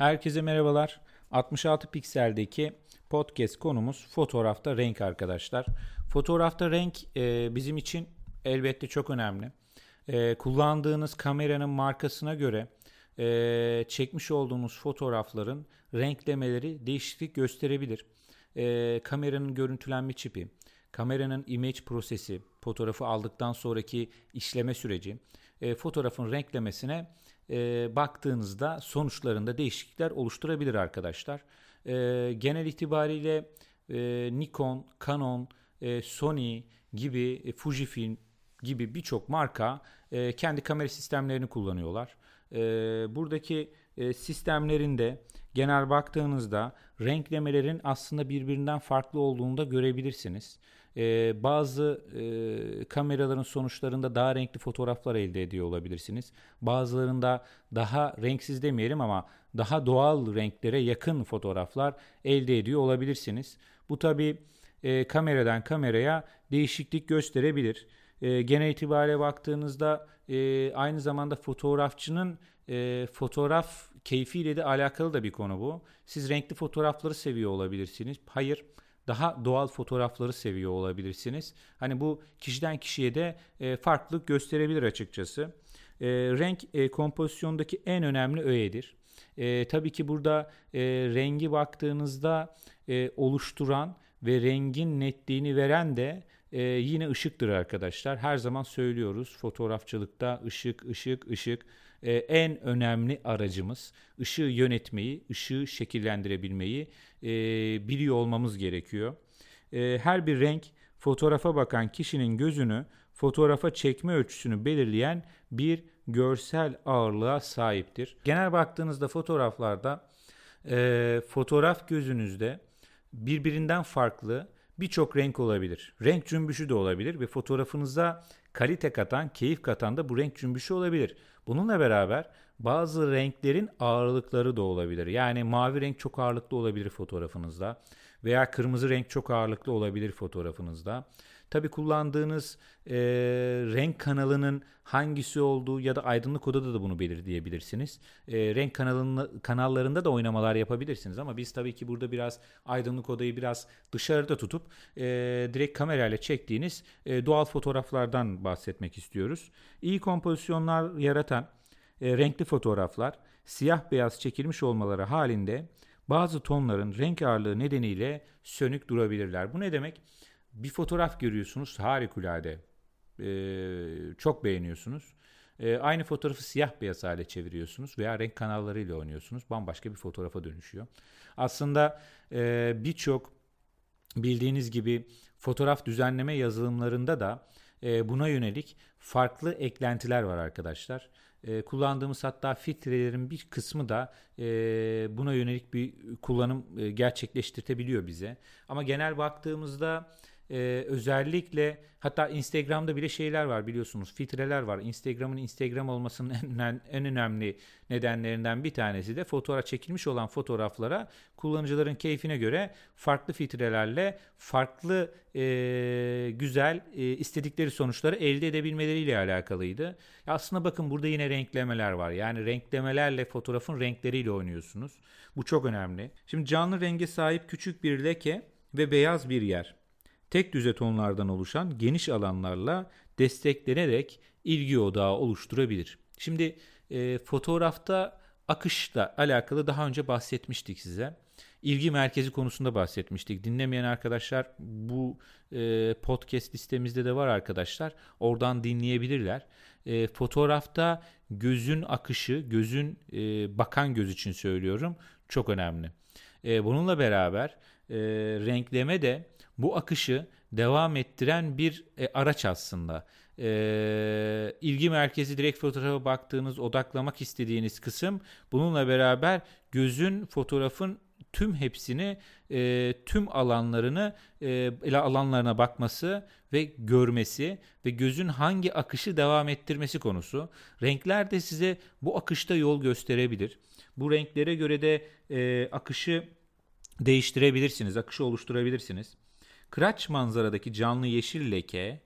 Herkese merhabalar. 66 pikseldeki podcast konumuz fotoğrafta renk arkadaşlar. Fotoğrafta renk e, bizim için elbette çok önemli. E, kullandığınız kameranın markasına göre e, çekmiş olduğunuz fotoğrafların renklemeleri değişiklik gösterebilir. E, kameranın görüntülenme çipi, kameranın image prosesi, fotoğrafı aldıktan sonraki işleme süreci, e, fotoğrafın renklemesine e, baktığınızda sonuçlarında değişiklikler oluşturabilir arkadaşlar. E, genel itibariyle e, Nikon, Canon, e, Sony gibi, e, Fujifilm gibi birçok marka e, kendi kamera sistemlerini kullanıyorlar. E, buradaki e, sistemlerinde genel baktığınızda renklemelerin aslında birbirinden farklı olduğunu da görebilirsiniz. E, bazı e, kameraların sonuçlarında daha renkli fotoğraflar elde ediyor olabilirsiniz. Bazılarında daha renksiz demeyelim ama daha doğal renklere yakın fotoğraflar elde ediyor olabilirsiniz. Bu tabi e, kameradan kameraya değişiklik gösterebilir. E, genel itibariyle baktığınızda e, aynı zamanda fotoğrafçının e, fotoğraf keyfiyle de alakalı da bir konu bu. Siz renkli fotoğrafları seviyor olabilirsiniz. Hayır daha doğal fotoğrafları seviyor olabilirsiniz. Hani bu kişiden kişiye de e, farklılık gösterebilir açıkçası. E, renk e, kompozisyondaki en önemli öğedir. E, tabii ki burada e, rengi baktığınızda e, oluşturan ve rengin netliğini veren de e, yine ışıktır arkadaşlar. Her zaman söylüyoruz fotoğrafçılıkta ışık, ışık, ışık e, en önemli aracımız. Işığı yönetmeyi, ışığı şekillendirebilmeyi e, biliyor olmamız gerekiyor. E, her bir renk fotoğrafa bakan kişinin gözünü fotoğrafa çekme ölçüsünü belirleyen bir görsel ağırlığa sahiptir. Genel baktığınızda fotoğraflarda e, fotoğraf gözünüzde birbirinden farklı birçok renk olabilir. Renk cümbüşü de olabilir ve fotoğrafınıza kalite katan, keyif katan da bu renk cümbüşü olabilir. Bununla beraber bazı renklerin ağırlıkları da olabilir. Yani mavi renk çok ağırlıklı olabilir fotoğrafınızda veya kırmızı renk çok ağırlıklı olabilir fotoğrafınızda. Tabi kullandığınız e, renk kanalının hangisi olduğu ya da aydınlık odada da bunu belirleyebilirsiniz. E, renk kanalını, kanallarında da oynamalar yapabilirsiniz ama biz tabii ki burada biraz aydınlık odayı biraz dışarıda tutup e, direkt kamerayla çektiğiniz e, doğal fotoğraflardan bahsetmek istiyoruz. İyi kompozisyonlar yaratan e, renkli fotoğraflar siyah beyaz çekilmiş olmaları halinde bazı tonların renk ağırlığı nedeniyle sönük durabilirler. Bu ne demek? Bir fotoğraf görüyorsunuz harikulade. Ee, çok beğeniyorsunuz. Ee, aynı fotoğrafı siyah beyaz hale çeviriyorsunuz veya renk kanallarıyla oynuyorsunuz. Bambaşka bir fotoğrafa dönüşüyor. Aslında e, birçok bildiğiniz gibi fotoğraf düzenleme yazılımlarında da e, buna yönelik farklı eklentiler var arkadaşlar. E, kullandığımız hatta filtrelerin bir kısmı da e, buna yönelik bir kullanım e, gerçekleştirtebiliyor bize. Ama genel baktığımızda e, özellikle hatta Instagram'da bile şeyler var biliyorsunuz filtreler var. Instagram'ın Instagram olmasının en, en önemli nedenlerinden bir tanesi de fotoğraf çekilmiş olan fotoğraflara kullanıcıların keyfine göre farklı filtrelerle farklı e, güzel e, istedikleri sonuçları elde edebilmeleriyle alakalıydı. Aslında bakın burada yine renklemeler var. Yani renklemelerle fotoğrafın renkleriyle oynuyorsunuz. Bu çok önemli. Şimdi canlı renge sahip küçük bir leke ve beyaz bir yer tek düze tonlardan oluşan geniş alanlarla desteklenerek ilgi odağı oluşturabilir. Şimdi e, fotoğrafta akışla alakalı daha önce bahsetmiştik size. İlgi merkezi konusunda bahsetmiştik. Dinlemeyen arkadaşlar bu e, podcast listemizde de var arkadaşlar. Oradan dinleyebilirler. E, fotoğrafta gözün akışı, gözün e, bakan göz için söylüyorum çok önemli. E, bununla beraber e, renkleme de bu akışı devam ettiren bir e, araç aslında. E, ilgi merkezi direkt fotoğrafa baktığınız, odaklamak istediğiniz kısım bununla beraber gözün fotoğrafın tüm hepsini, e, tüm alanlarını, e, alanlarına bakması ve görmesi ve gözün hangi akışı devam ettirmesi konusu. Renkler de size bu akışta yol gösterebilir. Bu renklere göre de e, akışı değiştirebilirsiniz, akışı oluşturabilirsiniz. Kıraç manzaradaki canlı yeşil leke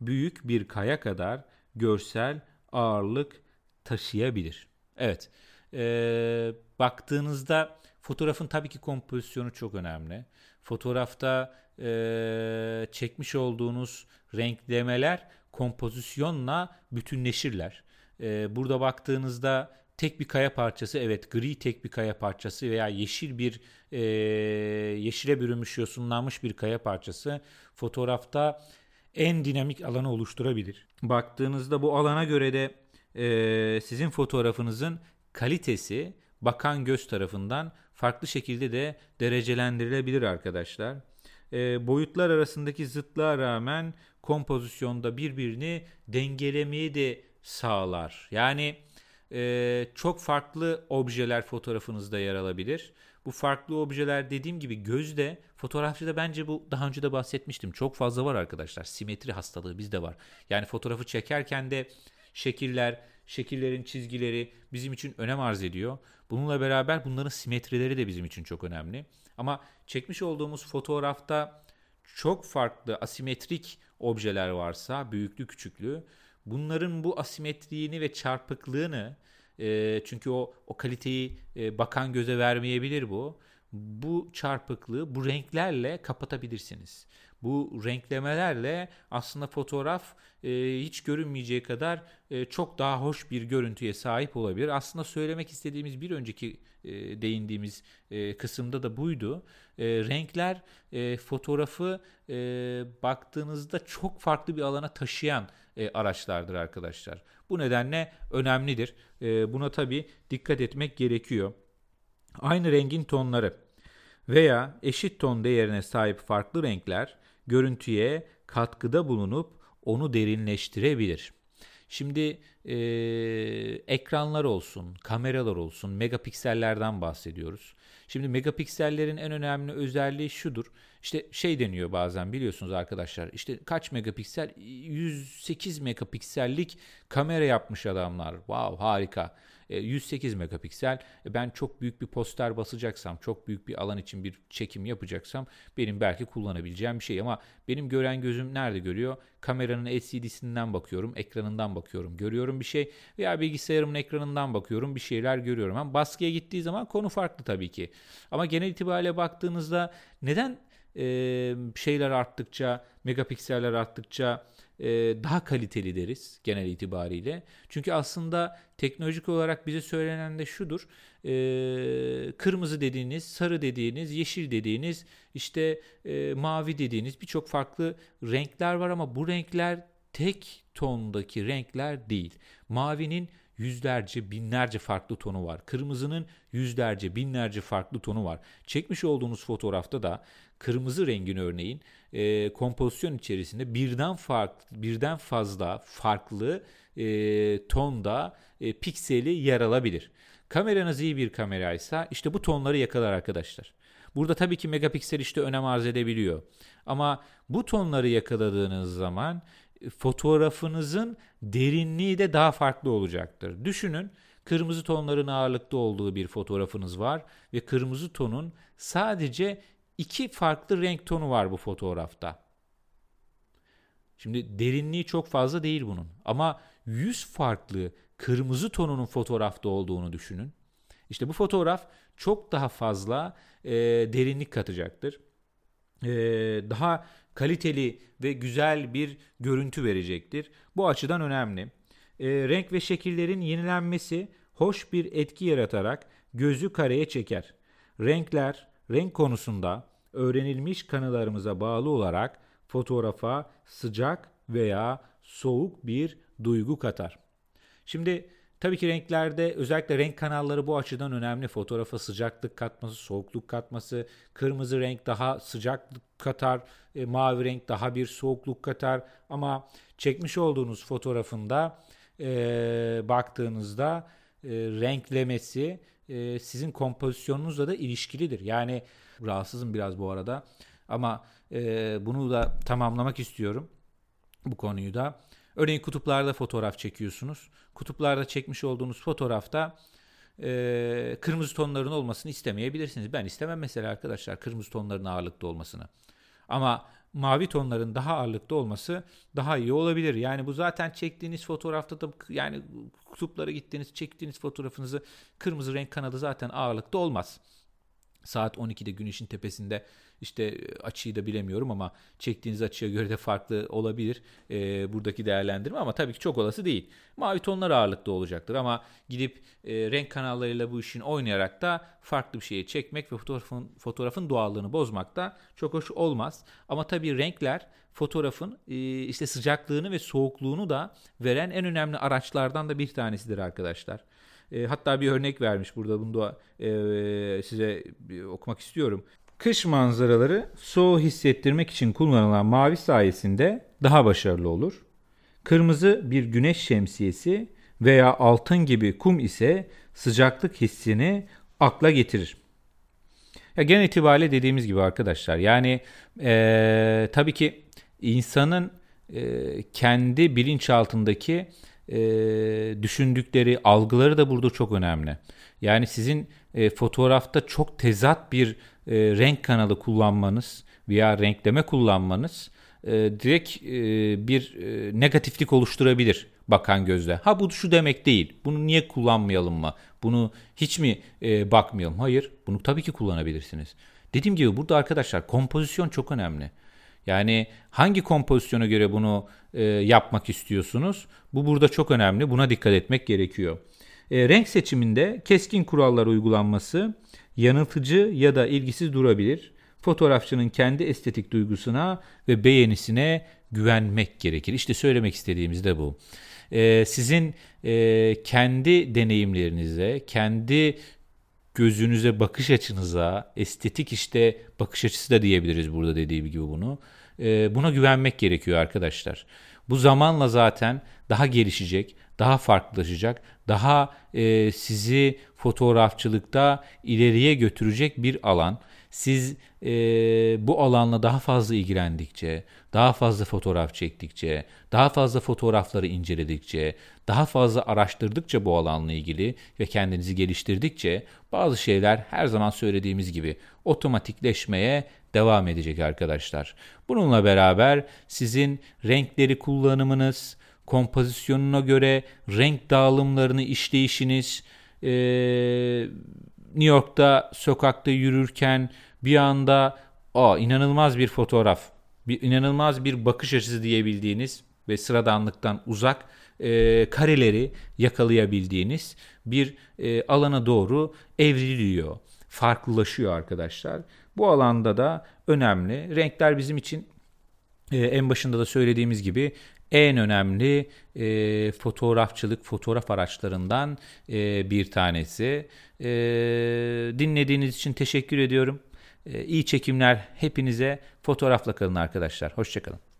büyük bir kaya kadar görsel ağırlık taşıyabilir. Evet, e, baktığınızda fotoğrafın tabii ki kompozisyonu çok önemli. Fotoğrafta e, çekmiş olduğunuz renklemeler kompozisyonla bütünleşirler. E, burada baktığınızda tek bir kaya parçası evet gri tek bir kaya parçası veya yeşil bir e, yeşile bürünmüş yosunlanmış bir kaya parçası fotoğrafta en dinamik alanı oluşturabilir. Baktığınızda bu alana göre de e, sizin fotoğrafınızın kalitesi bakan göz tarafından farklı şekilde de derecelendirilebilir arkadaşlar. E, boyutlar arasındaki zıtlığa rağmen kompozisyonda birbirini dengelemeyi de sağlar. Yani e, çok farklı objeler fotoğrafınızda yer alabilir. Bu farklı objeler dediğim gibi gözde fotoğrafçıda bence bu daha önce de bahsetmiştim. Çok fazla var arkadaşlar. Simetri hastalığı bizde var. Yani fotoğrafı çekerken de şekiller, şekillerin çizgileri bizim için önem arz ediyor. Bununla beraber bunların simetrileri de bizim için çok önemli. Ama çekmiş olduğumuz fotoğrafta çok farklı asimetrik objeler varsa büyüklü küçüklü bunların bu asimetriğini ve çarpıklığını e, çünkü o o kaliteyi e, bakan göze vermeyebilir bu. Bu çarpıklığı bu renklerle kapatabilirsiniz. Bu renklemelerle aslında fotoğraf e, hiç görünmeyeceği kadar e, çok daha hoş bir görüntüye sahip olabilir. Aslında söylemek istediğimiz bir önceki e, değindiğimiz e, kısımda da buydu. E, renkler e, fotoğrafı e, baktığınızda çok farklı bir alana taşıyan e, araçlardır arkadaşlar. Bu nedenle önemlidir. E, buna tabi dikkat etmek gerekiyor. Aynı rengin tonları veya eşit ton değerine sahip farklı renkler görüntüye katkıda bulunup onu derinleştirebilir. Şimdi e, ekranlar olsun, kameralar olsun, megapiksellerden bahsediyoruz. Şimdi megapiksellerin en önemli özelliği şudur. İşte şey deniyor bazen biliyorsunuz arkadaşlar. İşte kaç megapiksel? 108 megapiksellik kamera yapmış adamlar. Wow harika. 108 e, megapiksel. E, ben çok büyük bir poster basacaksam, çok büyük bir alan için bir çekim yapacaksam benim belki kullanabileceğim bir şey ama benim gören gözüm nerede görüyor? Kameranın LCD'sinden bakıyorum, ekranından bakıyorum, görüyorum bir şey veya bilgisayarımın ekranından bakıyorum, bir şeyler görüyorum. Ama baskıya gittiği zaman konu farklı tabii ki. Ama genel itibariyle baktığınızda neden e, şeyler arttıkça, megapikseller arttıkça e, daha kaliteli deriz genel itibariyle. Çünkü aslında teknolojik olarak bize söylenen de şudur. E, kırmızı dediğiniz, sarı dediğiniz, yeşil dediğiniz, işte e, mavi dediğiniz birçok farklı renkler var ama bu renkler tek tondaki renkler değil. Mavinin yüzlerce, binlerce farklı tonu var. Kırmızının yüzlerce, binlerce farklı tonu var. Çekmiş olduğunuz fotoğrafta da kırmızı rengin örneğin e, kompozisyon içerisinde birden farklı, birden fazla farklı e, tonda e, pikseli yer alabilir. Kameranız iyi bir kameraysa işte bu tonları yakalar arkadaşlar. Burada tabii ki megapiksel işte önem arz edebiliyor. Ama bu tonları yakaladığınız zaman fotoğrafınızın derinliği de daha farklı olacaktır. Düşünün kırmızı tonların ağırlıkta olduğu bir fotoğrafınız var ve kırmızı tonun sadece iki farklı renk tonu var bu fotoğrafta. Şimdi derinliği çok fazla değil bunun ama 100 farklı kırmızı tonunun fotoğrafta olduğunu düşünün. İşte bu fotoğraf çok daha fazla e, derinlik katacaktır. E, daha kaliteli ve güzel bir görüntü verecektir. Bu açıdan önemli. E, renk ve şekillerin yenilenmesi hoş bir etki yaratarak gözü kareye çeker. Renkler, renk konusunda öğrenilmiş kanılarımıza bağlı olarak fotoğrafa sıcak veya soğuk bir duygu katar. Şimdi tabii ki renklerde özellikle renk kanalları bu açıdan önemli. Fotoğrafa sıcaklık katması, soğukluk katması, kırmızı renk daha sıcaklık katar, e, mavi renk daha bir soğukluk katar. Ama çekmiş olduğunuz fotoğrafında e, baktığınızda e, renklemesi e, sizin kompozisyonunuzla da ilişkilidir. Yani rahatsızım biraz bu arada ama e, bunu da tamamlamak istiyorum bu konuyu da. Örneğin kutuplarda fotoğraf çekiyorsunuz. Kutuplarda çekmiş olduğunuz fotoğrafta e, kırmızı tonların olmasını istemeyebilirsiniz. Ben istemem mesela arkadaşlar kırmızı tonların ağırlıkta olmasını. Ama mavi tonların daha ağırlıkta olması daha iyi olabilir. Yani bu zaten çektiğiniz fotoğrafta da yani kutuplara gittiğiniz çektiğiniz fotoğrafınızı kırmızı renk kanalı zaten ağırlıkta olmaz. Saat 12'de güneşin tepesinde işte açıyı da bilemiyorum ama çektiğiniz açıya göre de farklı olabilir e, buradaki değerlendirme ama tabii ki çok olası değil. Mavi tonlar ağırlıkta olacaktır ama gidip e, renk kanallarıyla bu işin oynayarak da farklı bir şeyi çekmek ve fotoğrafın, fotoğrafın doğallığını bozmak da çok hoş olmaz. Ama tabii renkler fotoğrafın e, işte sıcaklığını ve soğukluğunu da veren en önemli araçlardan da bir tanesidir arkadaşlar. E, hatta bir örnek vermiş burada bunu da e, size okumak istiyorum. Kış manzaraları soğuğu hissettirmek için kullanılan mavi sayesinde daha başarılı olur. Kırmızı bir güneş şemsiyesi veya altın gibi kum ise sıcaklık hissini akla getirir. Ya genel itibariyle dediğimiz gibi arkadaşlar yani e, tabii ki insanın e, kendi bilinçaltındaki e, düşündükleri, algıları da burada çok önemli. Yani sizin e, fotoğrafta çok tezat bir e, renk kanalı kullanmanız veya renkleme kullanmanız e, direkt e, bir e, negatiflik oluşturabilir bakan gözle. Ha bu şu demek değil. Bunu niye kullanmayalım mı? Bunu hiç mi e, bakmayalım? Hayır. Bunu tabii ki kullanabilirsiniz. Dediğim gibi burada arkadaşlar kompozisyon çok önemli. Yani hangi kompozisyona göre bunu e, yapmak istiyorsunuz? Bu burada çok önemli. Buna dikkat etmek gerekiyor. E, renk seçiminde keskin kurallar uygulanması yanıltıcı ya da ilgisiz durabilir. Fotoğrafçının kendi estetik duygusuna ve beğenisine güvenmek gerekir. İşte söylemek istediğimiz de bu. E, sizin e, kendi deneyimlerinize, kendi gözünüze, bakış açınıza, estetik işte bakış açısı da diyebiliriz burada dediğim gibi bunu. E, buna güvenmek gerekiyor arkadaşlar. Bu zamanla zaten daha gelişecek, daha farklılaşacak, daha e, sizi fotoğrafçılıkta ileriye götürecek bir alan. Siz e, bu alanla daha fazla ilgilendikçe, daha fazla fotoğraf çektikçe, daha fazla fotoğrafları inceledikçe, daha fazla araştırdıkça bu alanla ilgili ve kendinizi geliştirdikçe bazı şeyler her zaman söylediğimiz gibi otomatikleşmeye devam edecek arkadaşlar. Bununla beraber sizin renkleri kullanımınız, kompozisyonuna göre renk dağılımlarını işleyişiniz, e, New York'ta sokakta yürürken bir anda Aa, inanılmaz bir fotoğraf, bir inanılmaz bir bakış açısı diyebildiğiniz ve sıradanlıktan uzak e, kareleri yakalayabildiğiniz bir e, alana doğru evriliyor, farklılaşıyor arkadaşlar. Bu alanda da önemli. Renkler bizim için e, en başında da söylediğimiz gibi en önemli e, fotoğrafçılık, fotoğraf araçlarından e, bir tanesi. E, dinlediğiniz için teşekkür ediyorum. E, iyi çekimler hepinize. Fotoğrafla kalın arkadaşlar. Hoşçakalın.